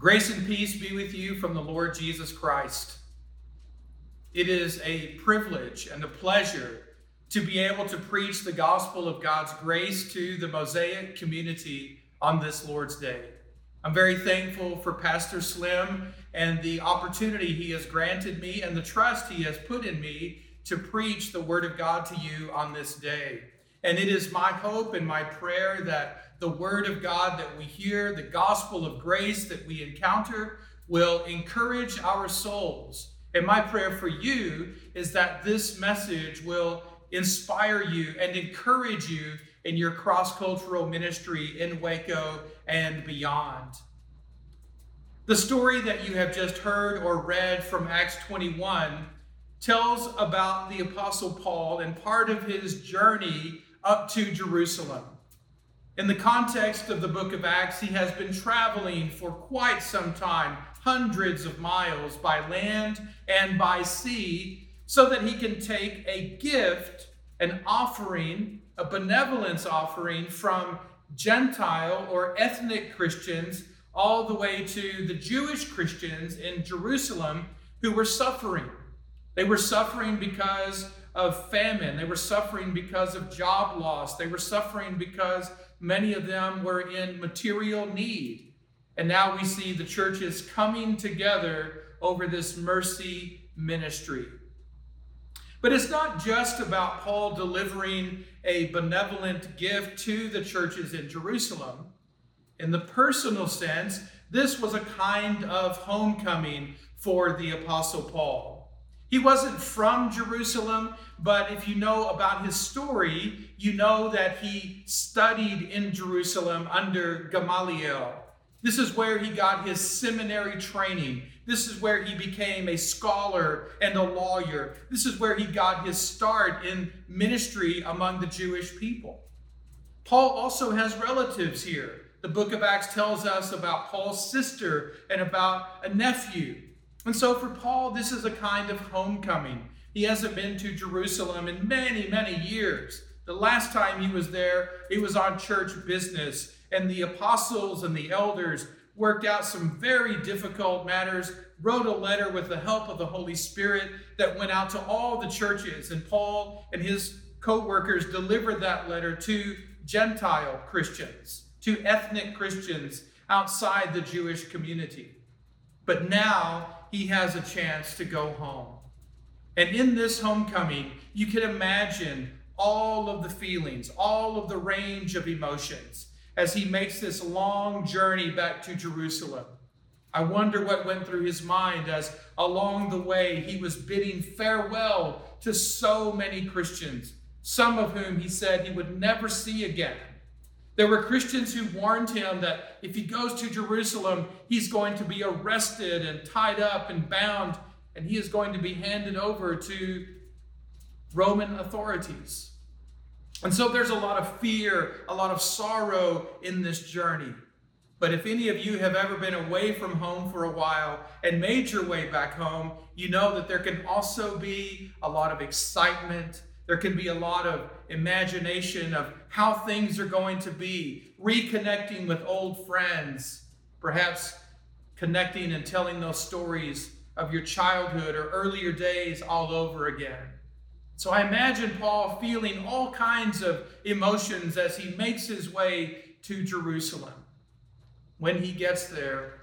Grace and peace be with you from the Lord Jesus Christ. It is a privilege and a pleasure to be able to preach the gospel of God's grace to the Mosaic community on this Lord's Day. I'm very thankful for Pastor Slim and the opportunity he has granted me and the trust he has put in me to preach the Word of God to you on this day. And it is my hope and my prayer that the word of God that we hear, the gospel of grace that we encounter, will encourage our souls. And my prayer for you is that this message will inspire you and encourage you in your cross cultural ministry in Waco and beyond. The story that you have just heard or read from Acts 21 tells about the Apostle Paul and part of his journey up to Jerusalem. In the context of the book of Acts, he has been traveling for quite some time, hundreds of miles by land and by sea, so that he can take a gift, an offering, a benevolence offering from Gentile or ethnic Christians all the way to the Jewish Christians in Jerusalem who were suffering. They were suffering because of famine. They were suffering because of job loss. They were suffering because Many of them were in material need. And now we see the churches coming together over this mercy ministry. But it's not just about Paul delivering a benevolent gift to the churches in Jerusalem. In the personal sense, this was a kind of homecoming for the Apostle Paul. He wasn't from Jerusalem, but if you know about his story, you know that he studied in Jerusalem under Gamaliel. This is where he got his seminary training. This is where he became a scholar and a lawyer. This is where he got his start in ministry among the Jewish people. Paul also has relatives here. The book of Acts tells us about Paul's sister and about a nephew. And so for Paul, this is a kind of homecoming. He hasn't been to Jerusalem in many, many years. The last time he was there, it was on church business, and the apostles and the elders worked out some very difficult matters, wrote a letter with the help of the Holy Spirit that went out to all the churches. And Paul and his co workers delivered that letter to Gentile Christians, to ethnic Christians outside the Jewish community. But now he has a chance to go home. And in this homecoming, you can imagine all of the feelings, all of the range of emotions as he makes this long journey back to Jerusalem. I wonder what went through his mind as along the way he was bidding farewell to so many Christians, some of whom he said he would never see again. There were Christians who warned him that if he goes to Jerusalem, he's going to be arrested and tied up and bound, and he is going to be handed over to Roman authorities. And so there's a lot of fear, a lot of sorrow in this journey. But if any of you have ever been away from home for a while and made your way back home, you know that there can also be a lot of excitement there can be a lot of imagination of how things are going to be, reconnecting with old friends, perhaps connecting and telling those stories of your childhood or earlier days all over again. So I imagine Paul feeling all kinds of emotions as he makes his way to Jerusalem. When he gets there,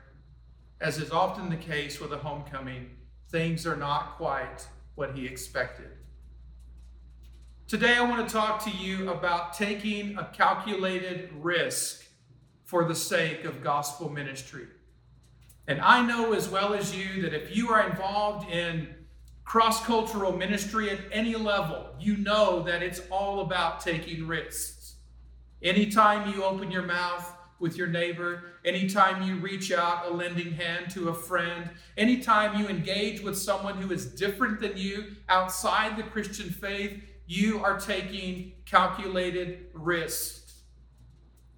as is often the case with a homecoming, things are not quite what he expected. Today, I want to talk to you about taking a calculated risk for the sake of gospel ministry. And I know as well as you that if you are involved in cross cultural ministry at any level, you know that it's all about taking risks. Anytime you open your mouth with your neighbor, anytime you reach out a lending hand to a friend, anytime you engage with someone who is different than you outside the Christian faith, you are taking calculated risks.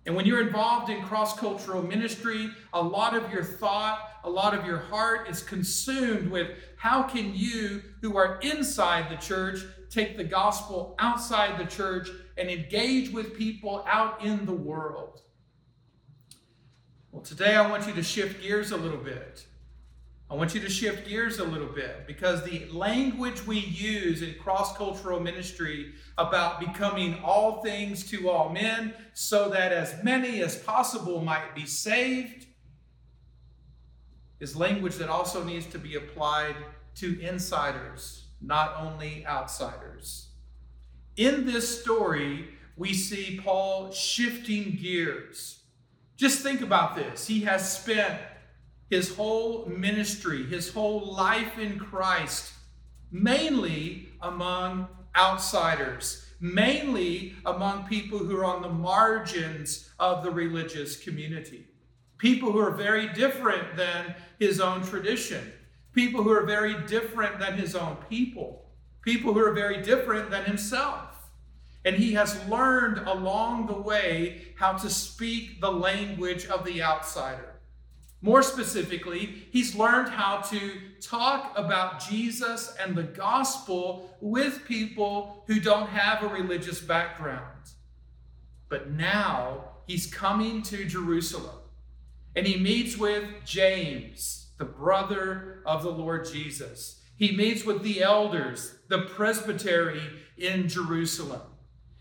And when you're involved in cross cultural ministry, a lot of your thought, a lot of your heart is consumed with how can you, who are inside the church, take the gospel outside the church and engage with people out in the world. Well, today I want you to shift gears a little bit. I want you to shift gears a little bit because the language we use in cross cultural ministry about becoming all things to all men so that as many as possible might be saved is language that also needs to be applied to insiders, not only outsiders. In this story, we see Paul shifting gears. Just think about this. He has spent his whole ministry, his whole life in Christ, mainly among outsiders, mainly among people who are on the margins of the religious community, people who are very different than his own tradition, people who are very different than his own people, people who are very different than himself. And he has learned along the way how to speak the language of the outsider. More specifically, he's learned how to talk about Jesus and the gospel with people who don't have a religious background. But now he's coming to Jerusalem and he meets with James, the brother of the Lord Jesus. He meets with the elders, the presbytery in Jerusalem.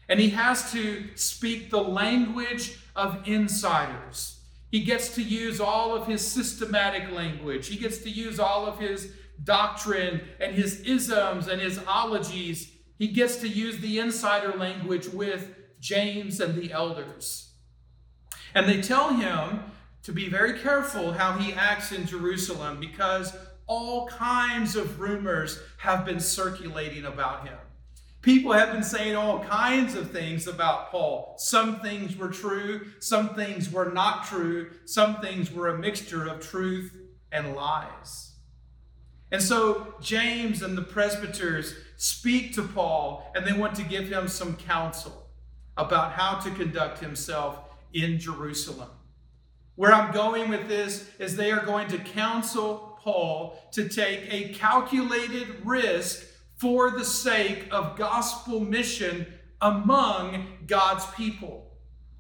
And he has to speak the language of insiders he gets to use all of his systematic language. He gets to use all of his doctrine and his isms and his ologies. He gets to use the insider language with James and the elders. And they tell him to be very careful how he acts in Jerusalem because all kinds of rumors have been circulating about him. People have been saying all kinds of things about Paul. Some things were true, some things were not true, some things were a mixture of truth and lies. And so James and the presbyters speak to Paul and they want to give him some counsel about how to conduct himself in Jerusalem. Where I'm going with this is they are going to counsel Paul to take a calculated risk for the sake of gospel mission among God's people,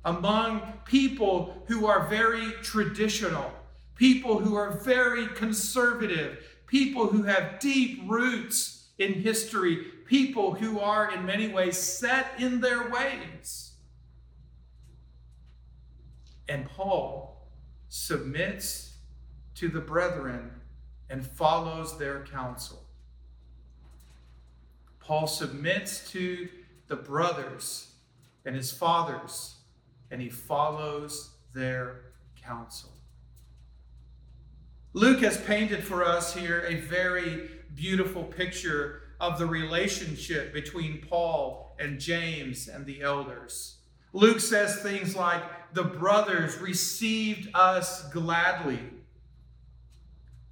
among people who are very traditional, people who are very conservative, people who have deep roots in history, people who are in many ways set in their ways. And Paul submits to the brethren and follows their counsel. Paul submits to the brothers and his fathers, and he follows their counsel. Luke has painted for us here a very beautiful picture of the relationship between Paul and James and the elders. Luke says things like, The brothers received us gladly.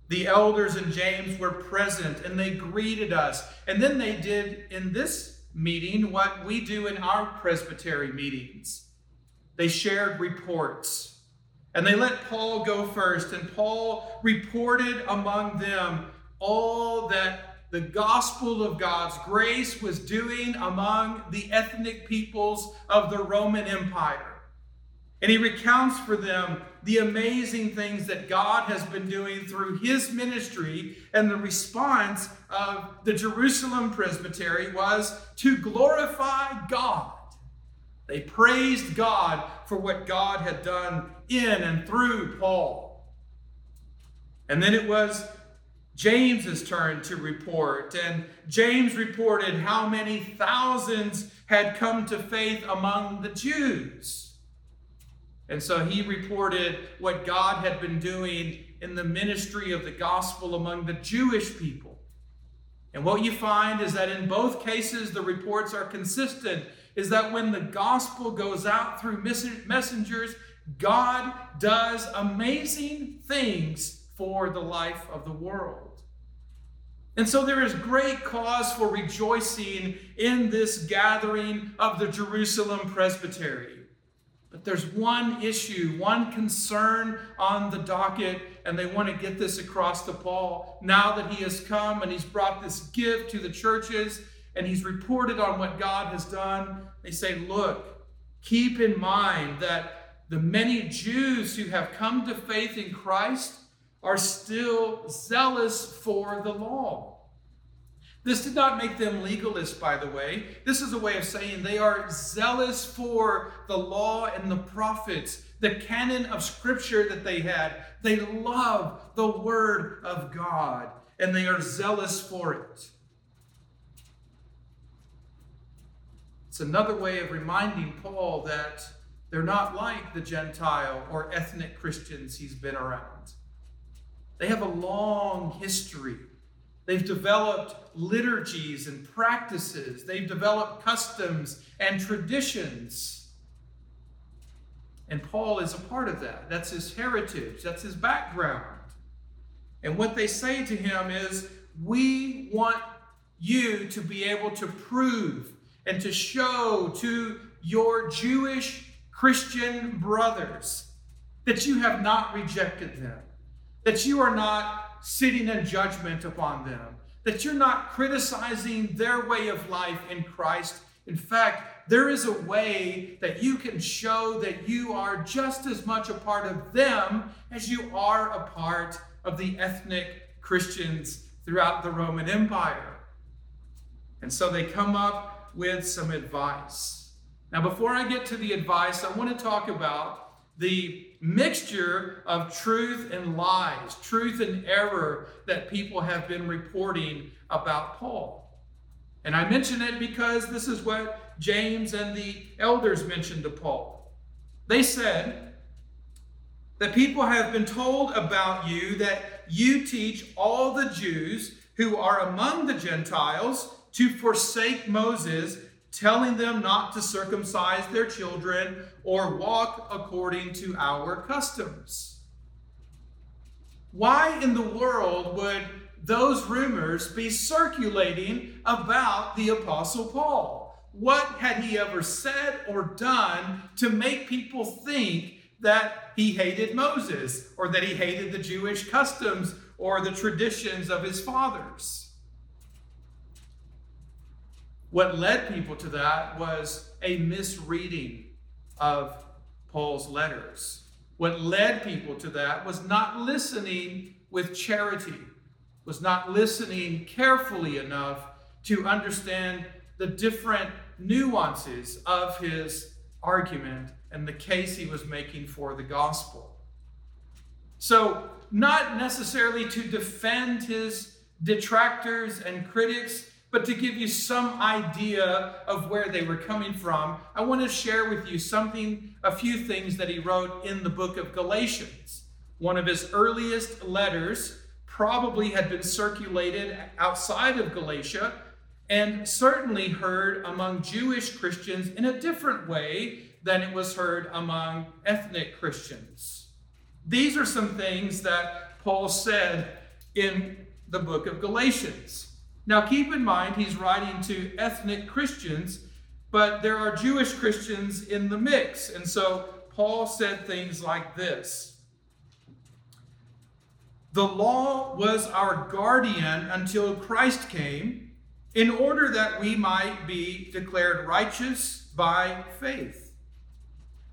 The elders and James were present and they greeted us. And then they did in this meeting what we do in our presbytery meetings they shared reports. And they let Paul go first. And Paul reported among them all that the gospel of God's grace was doing among the ethnic peoples of the Roman Empire. And he recounts for them the amazing things that God has been doing through his ministry. And the response of the Jerusalem Presbytery was to glorify God. They praised God for what God had done in and through Paul. And then it was James's turn to report. And James reported how many thousands had come to faith among the Jews. And so he reported what God had been doing in the ministry of the gospel among the Jewish people. And what you find is that in both cases, the reports are consistent, is that when the gospel goes out through messengers, God does amazing things for the life of the world. And so there is great cause for rejoicing in this gathering of the Jerusalem Presbytery. But there's one issue, one concern on the docket, and they want to get this across to Paul now that he has come and he's brought this gift to the churches and he's reported on what God has done. They say, Look, keep in mind that the many Jews who have come to faith in Christ are still zealous for the law. This did not make them legalists, by the way. This is a way of saying they are zealous for the law and the prophets, the canon of scripture that they had. They love the word of God and they are zealous for it. It's another way of reminding Paul that they're not like the Gentile or ethnic Christians he's been around. They have a long history They've developed liturgies and practices. They've developed customs and traditions. And Paul is a part of that. That's his heritage, that's his background. And what they say to him is, We want you to be able to prove and to show to your Jewish Christian brothers that you have not rejected them, that you are not sitting in judgment upon them, that you're not criticizing their way of life in Christ. In fact, there is a way that you can show that you are just as much a part of them as you are a part of the ethnic Christians throughout the Roman Empire. And so they come up with some advice. Now, before I get to the advice, I want to talk about the mixture of truth and lies, truth and error that people have been reporting about Paul. And I mention it because this is what James and the elders mentioned to Paul. They said that people have been told about you that you teach all the Jews who are among the Gentiles to forsake Moses telling them not to circumcise their children or walk according to our customs. Why in the world would those rumors be circulating about the Apostle Paul? What had he ever said or done to make people think that he hated Moses or that he hated the Jewish customs or the traditions of his fathers? What led people to that was a misreading of Paul's letters. What led people to that was not listening with charity, was not listening carefully enough to understand the different nuances of his argument and the case he was making for the gospel. So, not necessarily to defend his detractors and critics, but to give you some idea of where they were coming from, I want to share with you something, a few things that he wrote in the book of Galatians. One of his earliest letters probably had been circulated outside of Galatia and certainly heard among Jewish Christians in a different way than it was heard among ethnic Christians. These are some things that Paul said in the book of Galatians. Now, keep in mind, he's writing to ethnic Christians, but there are Jewish Christians in the mix. And so Paul said things like this The law was our guardian until Christ came, in order that we might be declared righteous by faith.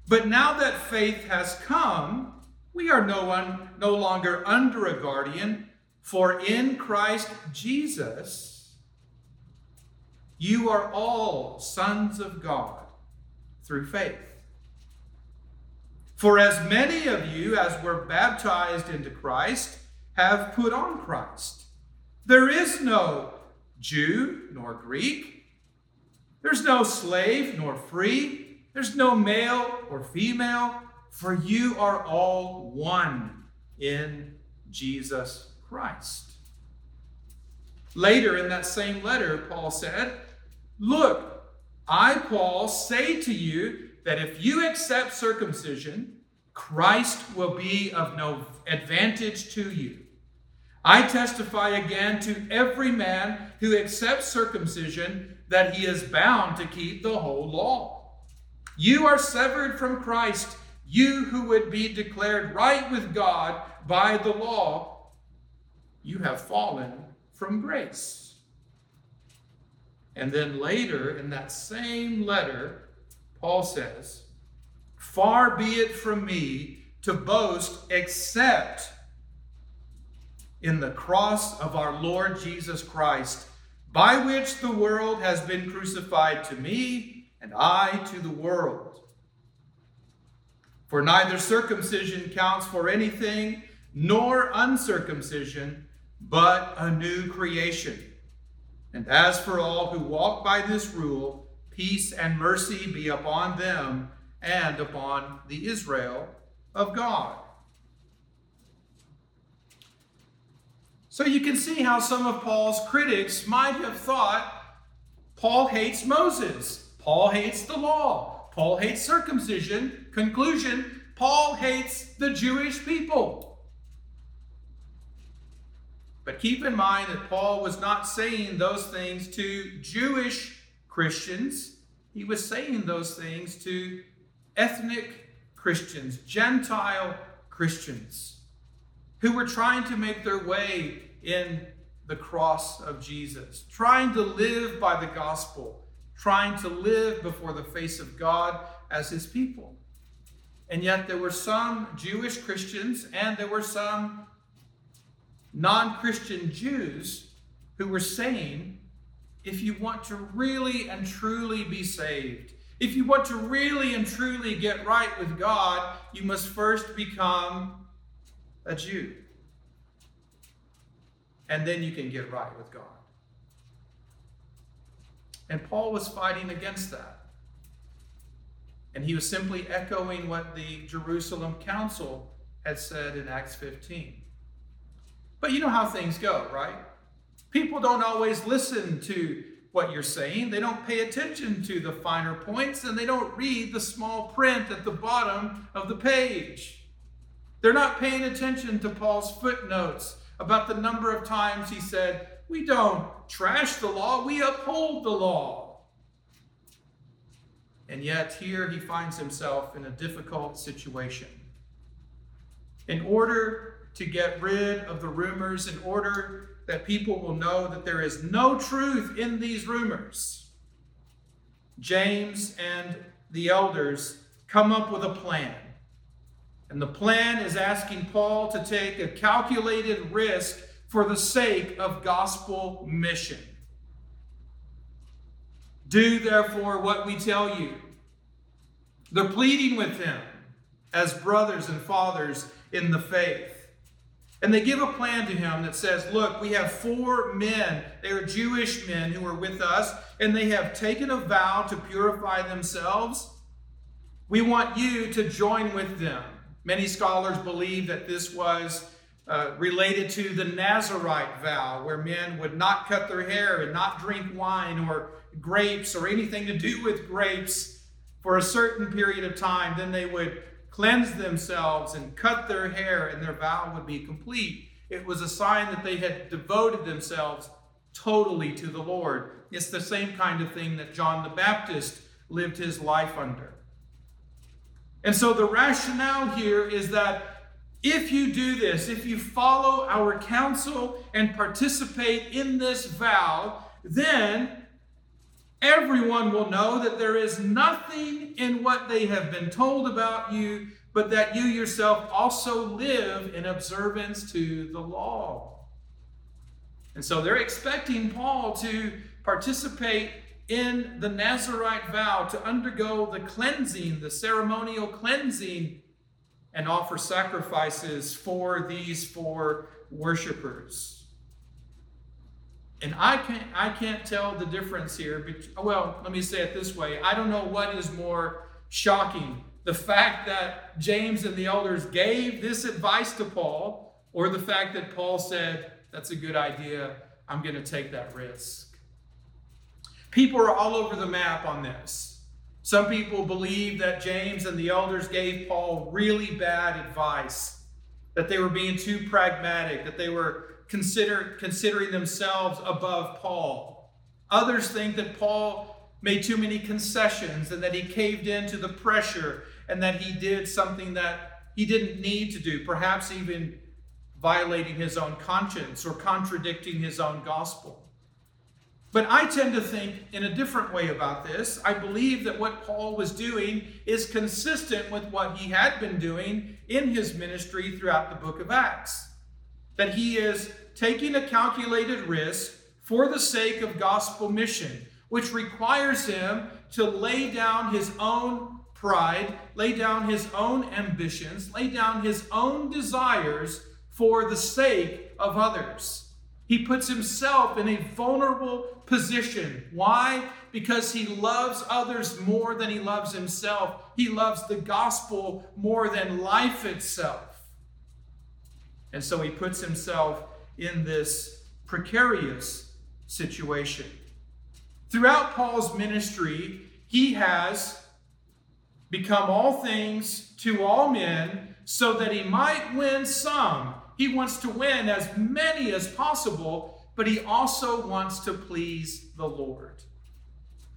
But now that faith has come, we are no, one, no longer under a guardian. For in Christ Jesus, you are all sons of God through faith. For as many of you as were baptized into Christ have put on Christ. There is no Jew nor Greek. There's no slave nor free. There's no male or female, for you are all one in Jesus Christ. Later in that same letter, Paul said, Look, I, Paul, say to you that if you accept circumcision, Christ will be of no advantage to you. I testify again to every man who accepts circumcision that he is bound to keep the whole law. You are severed from Christ, you who would be declared right with God by the law you have fallen from grace. And then later in that same letter, Paul says, Far be it from me to boast except in the cross of our Lord Jesus Christ, by which the world has been crucified to me and I to the world. For neither circumcision counts for anything, nor uncircumcision, but a new creation. And as for all who walk by this rule, peace and mercy be upon them and upon the Israel of God. So you can see how some of Paul's critics might have thought Paul hates Moses, Paul hates the law, Paul hates circumcision. Conclusion Paul hates the Jewish people. But keep in mind that Paul was not saying those things to Jewish Christians. He was saying those things to ethnic Christians, Gentile Christians, who were trying to make their way in the cross of Jesus, trying to live by the gospel, trying to live before the face of God as his people. And yet there were some Jewish Christians and there were some non Christian Jews who were saying, if you want to really and truly be saved, if you want to really and truly get right with God, you must first become a Jew. And then you can get right with God. And Paul was fighting against that. And he was simply echoing what the Jerusalem council had said in Acts 15. But you know how things go, right? People don't always listen to what you're saying. They don't pay attention to the finer points and they don't read the small print at the bottom of the page. They're not paying attention to Paul's footnotes about the number of times he said, We don't trash the law, we uphold the law. And yet, here he finds himself in a difficult situation. In order to get rid of the rumors, in order that people will know that there is no truth in these rumors, James and the elders come up with a plan. And the plan is asking Paul to take a calculated risk for the sake of gospel mission. Do therefore what we tell you. They're pleading with him as brothers and fathers in the faith. And they give a plan to him that says, Look, we have four men. They are Jewish men who are with us, and they have taken a vow to purify themselves. We want you to join with them. Many scholars believe that this was uh, related to the Nazarite vow, where men would not cut their hair and not drink wine or grapes or anything to do with grapes for a certain period of time. Then they would cleanse themselves and cut their hair, and their vow would be complete. It was a sign that they had devoted themselves totally to the Lord. It's the same kind of thing that John the Baptist lived his life under. And so the rationale here is that if you do this, if you follow our counsel and participate in this vow, then Everyone will know that there is nothing in what they have been told about you, but that you yourself also live in observance to the law. And so they're expecting Paul to participate in the Nazarite vow, to undergo the cleansing, the ceremonial cleansing, and offer sacrifices for these four worshipers. And I can't, I can't tell the difference here. Well, let me say it this way I don't know what is more shocking the fact that James and the elders gave this advice to Paul, or the fact that Paul said, That's a good idea. I'm going to take that risk. People are all over the map on this. Some people believe that James and the elders gave Paul really bad advice, that they were being too pragmatic, that they were consider, considering themselves above Paul. Others think that Paul made too many concessions and that he caved in to the pressure and that he did something that he didn't need to do, perhaps even violating his own conscience or contradicting his own gospel. But I tend to think in a different way about this. I believe that what Paul was doing is consistent with what he had been doing in his ministry throughout the book of Acts. That he is taking a calculated risk for the sake of gospel mission, which requires him to lay down his own pride, lay down his own ambitions, lay down his own desires for the sake of others. He puts himself in a vulnerable position. Why? Because he loves others more than he loves himself. He loves the gospel more than life itself. And so he puts himself in this precarious situation. Throughout Paul's ministry, he has become all things to all men so that he might win some. He wants to win as many as possible but he also wants to please the Lord.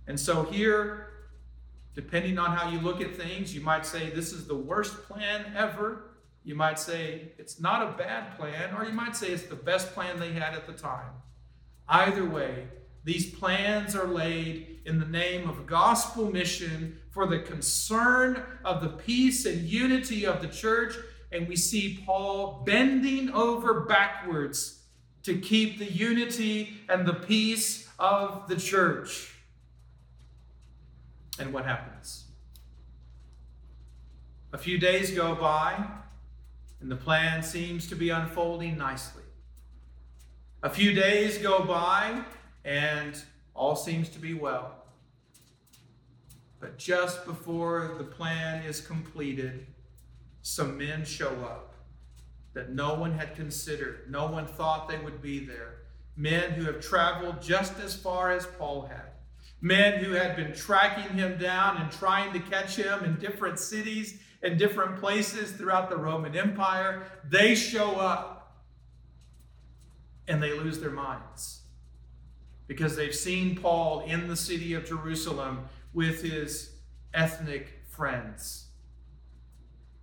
And so here, depending on how you look at things, you might say this is the worst plan ever. You might say it's not a bad plan, or you might say it's the best plan they had at the time. Either way, these plans are laid in the name of gospel mission for the concern of the peace and unity of the church. And we see Paul bending over backwards to keep the unity and the peace of the church. And what happens? A few days go by, and the plan seems to be unfolding nicely. A few days go by, and all seems to be well. But just before the plan is completed, some men show up that no one had considered. No one thought they would be there. Men who have traveled just as far as Paul had. Men who had been tracking him down and trying to catch him in different cities and different places throughout the Roman Empire. They show up and they lose their minds because they've seen Paul in the city of Jerusalem with his ethnic friends.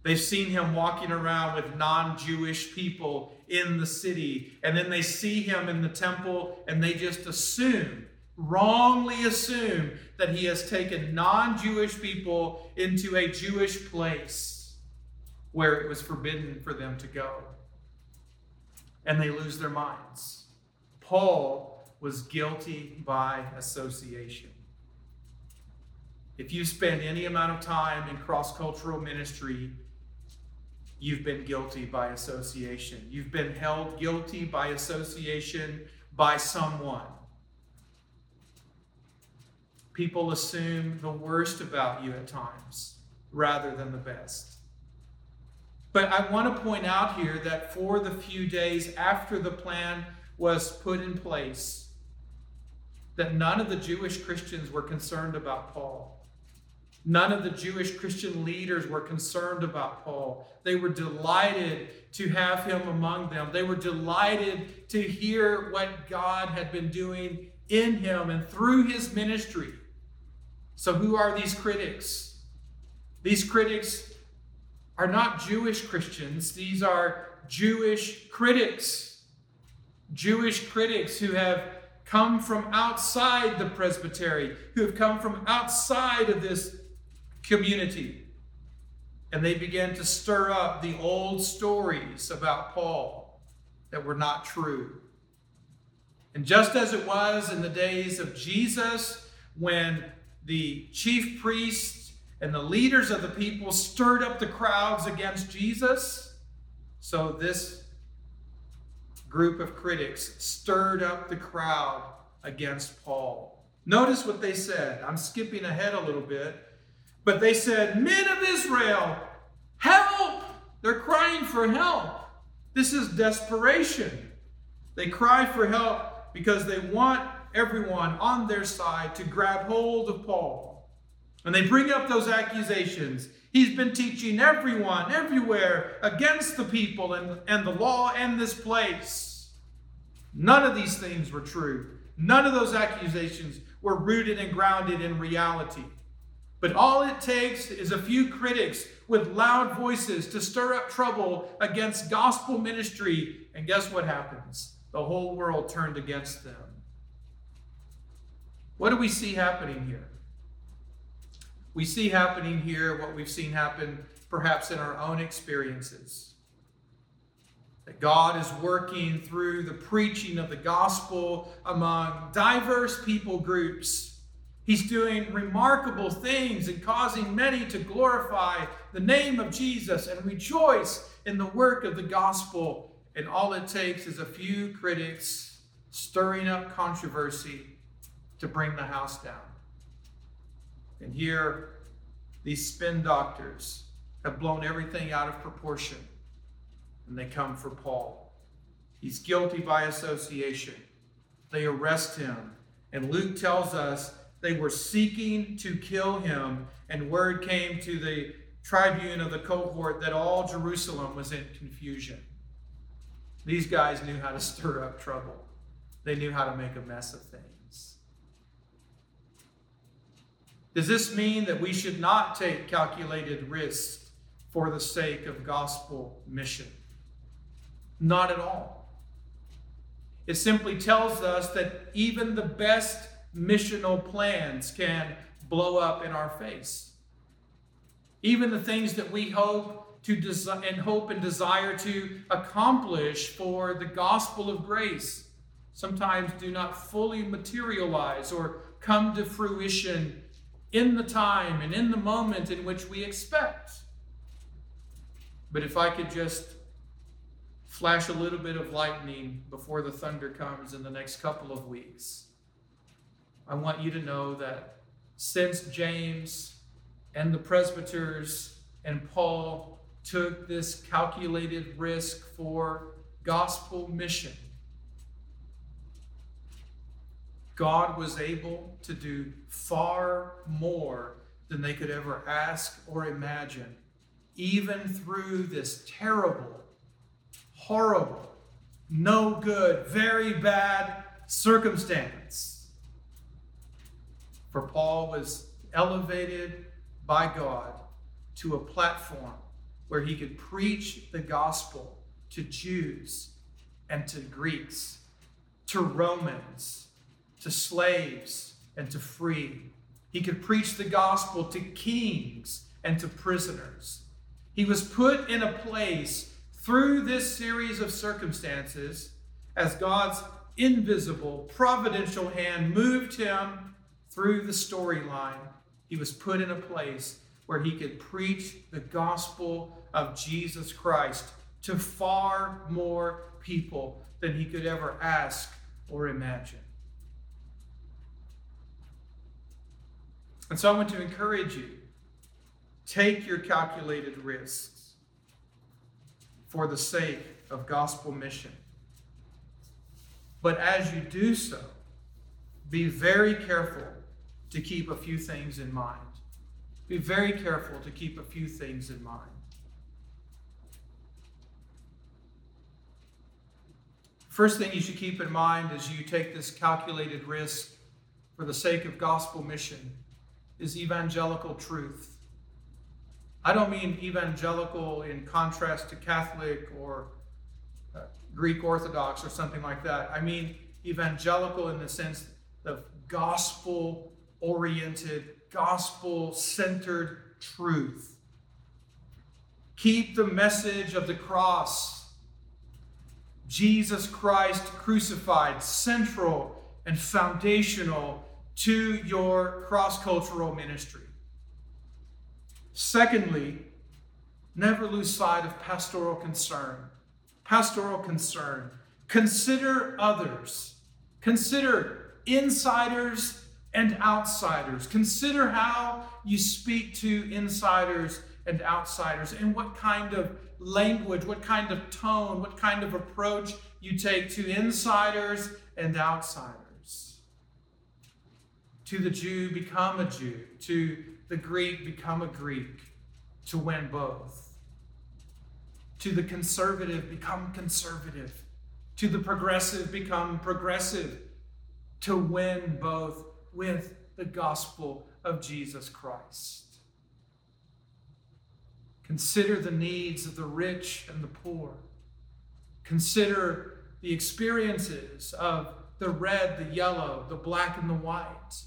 They've seen him walking around with non Jewish people in the city. And then they see him in the temple and they just assume, wrongly assume, that he has taken non Jewish people into a Jewish place where it was forbidden for them to go. And they lose their minds. Paul was guilty by association. If you spend any amount of time in cross cultural ministry, you've been guilty by association. You've been held guilty by association by someone. People assume the worst about you at times rather than the best. But I want to point out here that for the few days after the plan was put in place, that none of the Jewish Christians were concerned about Paul. None of the Jewish Christian leaders were concerned about Paul. They were delighted to have him among them. They were delighted to hear what God had been doing in him and through his ministry. So, who are these critics? These critics are not Jewish Christians, these are Jewish critics. Jewish critics who have come from outside the presbytery, who have come from outside of this community. And they began to stir up the old stories about Paul that were not true. And just as it was in the days of Jesus, when the chief priests and the leaders of the people stirred up the crowds against Jesus, so this group of critics stirred up the crowd against Paul. Notice what they said. I'm skipping ahead a little bit. But they said, Men of Israel, help! They're crying for help. This is desperation. They cry for help because they want everyone on their side to grab hold of Paul. And they bring up those accusations. He's been teaching everyone, everywhere, against the people and, and the law and this place. None of these things were true. None of those accusations were rooted and grounded in reality. But all it takes is a few critics with loud voices to stir up trouble against gospel ministry. And guess what happens? The whole world turned against them. What do we see happening here? We see happening here what we've seen happen perhaps in our own experiences. That God is working through the preaching of the gospel among diverse people groups. He's doing remarkable things and causing many to glorify the name of Jesus and rejoice in the work of the gospel. And all it takes is a few critics stirring up controversy to bring the house down. And here, these spin doctors have blown everything out of proportion, and they come for Paul. He's guilty by association. They arrest him, and Luke tells us they were seeking to kill him, and word came to the tribune of the cohort that all Jerusalem was in confusion. These guys knew how to stir up trouble, they knew how to make a mess of things. Does this mean that we should not take calculated risks for the sake of gospel mission? Not at all. It simply tells us that even the best missional plans can blow up in our face. Even the things that we hope to and hope and desire to accomplish for the gospel of grace sometimes do not fully materialize or come to fruition in the time and in the moment in which we expect. But if I could just flash a little bit of lightning before the thunder comes in the next couple of weeks, I want you to know that since James and the presbyters and Paul took this calculated risk for gospel mission, God was able to do far more than they could ever ask or imagine, even through this terrible, horrible, no good, very bad circumstance. For Paul was elevated by God to a platform where he could preach the gospel to Jews and to Greeks, to Romans to slaves and to free. He could preach the gospel to kings and to prisoners. He was put in a place through this series of circumstances as God's invisible, providential hand moved him through the storyline. He was put in a place where he could preach the gospel of Jesus Christ to far more people than he could ever ask or imagine. And so I want to encourage you take your calculated risks for the sake of gospel mission. But as you do so, be very careful to keep a few things in mind. Be very careful to keep a few things in mind. First thing you should keep in mind as you take this calculated risk for the sake of gospel mission is evangelical truth. I don't mean evangelical in contrast to Catholic or uh, Greek Orthodox or something like that. I mean evangelical in the sense of gospel oriented, gospel centered truth. Keep the message of the cross, Jesus Christ crucified, central and foundational to your cross cultural ministry. Secondly, never lose sight of pastoral concern. Pastoral concern. Consider others. Consider insiders and outsiders. Consider how you speak to insiders and outsiders and what kind of language, what kind of tone, what kind of approach you take to insiders and outsiders. To the Jew, become a Jew. To the Greek, become a Greek. To win both. To the conservative, become conservative. To the progressive, become progressive. To win both with the gospel of Jesus Christ. Consider the needs of the rich and the poor. Consider the experiences of the red, the yellow, the black, and the white.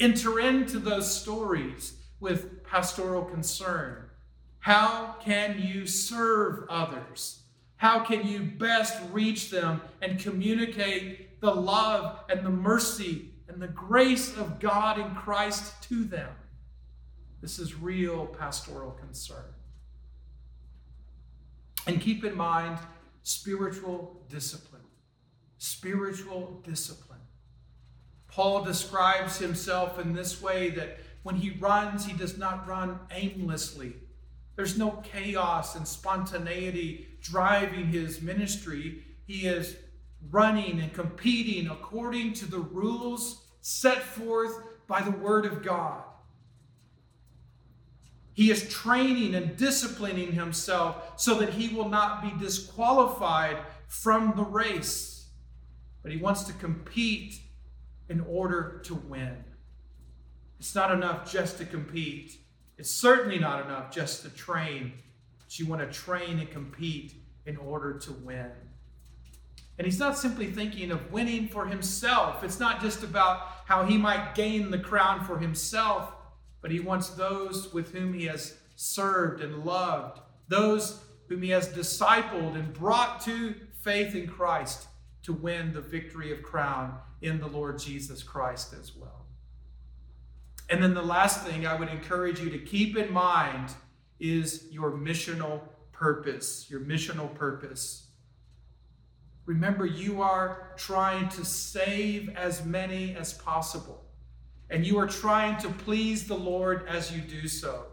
Enter into those stories with pastoral concern. How can you serve others? How can you best reach them and communicate the love and the mercy and the grace of God in Christ to them? This is real pastoral concern. And keep in mind spiritual discipline. Spiritual discipline. Paul describes himself in this way that when he runs, he does not run aimlessly. There's no chaos and spontaneity driving his ministry. He is running and competing according to the rules set forth by the Word of God. He is training and disciplining himself so that he will not be disqualified from the race. But he wants to compete in order to win. It's not enough just to compete. It's certainly not enough just to train. But you want to train and compete in order to win. And he's not simply thinking of winning for himself. It's not just about how he might gain the crown for himself but he wants those with whom he has served and loved, those whom he has discipled and brought to faith in Christ to win the victory of crown in the Lord Jesus Christ as well. And then the last thing I would encourage you to keep in mind is your missional purpose, your missional purpose. Remember, you are trying to save as many as possible and you are trying to please the Lord as you do so.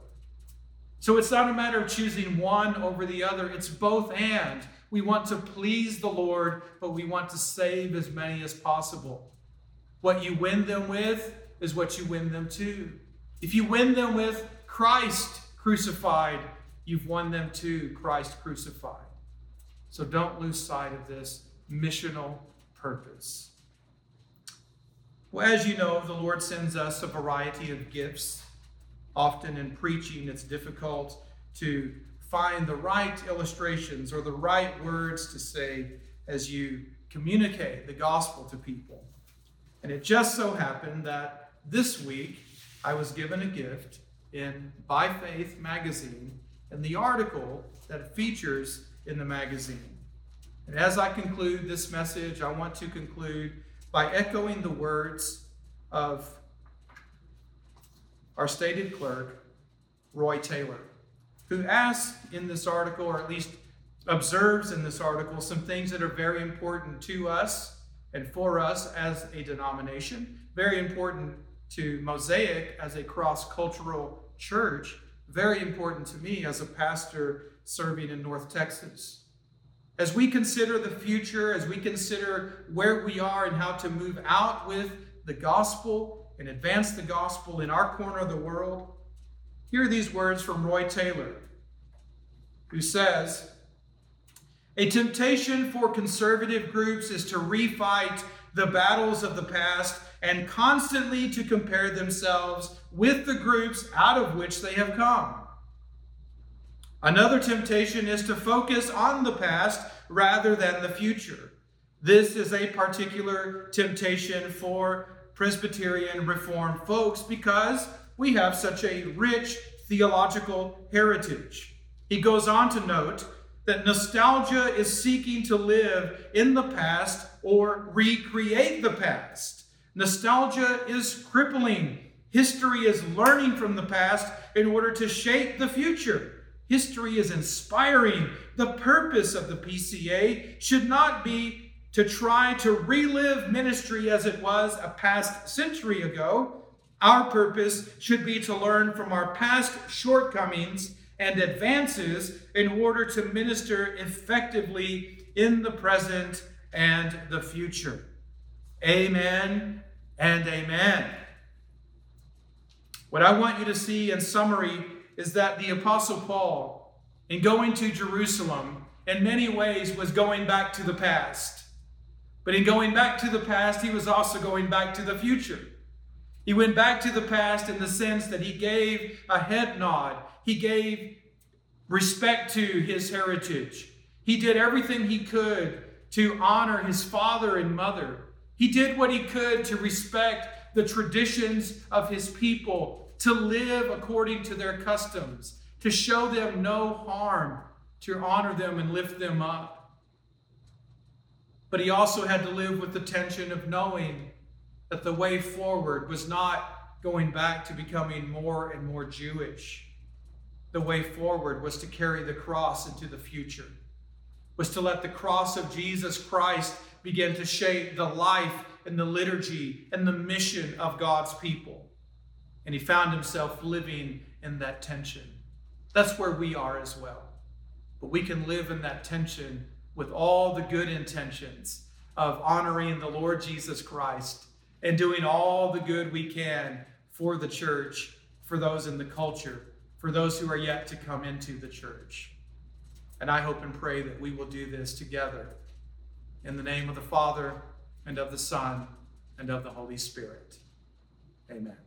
So it's not a matter of choosing one over the other, it's both and. We want to please the Lord, but we want to save as many as possible. What you win them with is what you win them to. If you win them with Christ crucified, you've won them to Christ crucified. So don't lose sight of this missional purpose. Well, as you know, the Lord sends us a variety of gifts. Often in preaching, it's difficult to find the right illustrations or the right words to say as you communicate the gospel to people. And it just so happened that this week I was given a gift in By Faith magazine and the article that features in the magazine. And as I conclude this message, I want to conclude by echoing the words of our stated clerk, Roy Taylor, who asks in this article, or at least observes in this article, some things that are very important to us and for us as a denomination, very important to Mosaic as a cross cultural church, very important to me as a pastor serving in North Texas. As we consider the future, as we consider where we are and how to move out with the gospel and advance the gospel in our corner of the world, hear these words from Roy Taylor, who says, A temptation for conservative groups is to refight the battles of the past and constantly to compare themselves with the groups out of which they have come. Another temptation is to focus on the past rather than the future. This is a particular temptation for Presbyterian Reformed folks because we have such a rich theological heritage. He goes on to note that nostalgia is seeking to live in the past or recreate the past. Nostalgia is crippling. History is learning from the past in order to shape the future. History is inspiring. The purpose of the PCA should not be to try to relive ministry as it was a past century ago. Our purpose should be to learn from our past shortcomings and advances in order to minister effectively in the present and the future. Amen and amen. What I want you to see in summary is that the Apostle Paul, in going to Jerusalem, in many ways was going back to the past. But in going back to the past, he was also going back to the future. He went back to the past in the sense that he gave a head nod, he gave respect to his heritage. He did everything he could to honor his father and mother. He did what he could to respect the traditions of his people, to live according to their customs, to show them no harm, to honor them and lift them up. But he also had to live with the tension of knowing that the way forward was not going back to becoming more and more Jewish. The way forward was to carry the cross into the future, was to let the cross of Jesus Christ begin to shape the life and the liturgy and the mission of God's people. And he found himself living in that tension. That's where we are as well. But we can live in that tension with all the good intentions of honoring the Lord Jesus Christ and doing all the good we can for the church, for those in the culture, for those who are yet to come into the church. And I hope and pray that we will do this together. In the name of the Father, and of the Son, and of the Holy Spirit. Amen.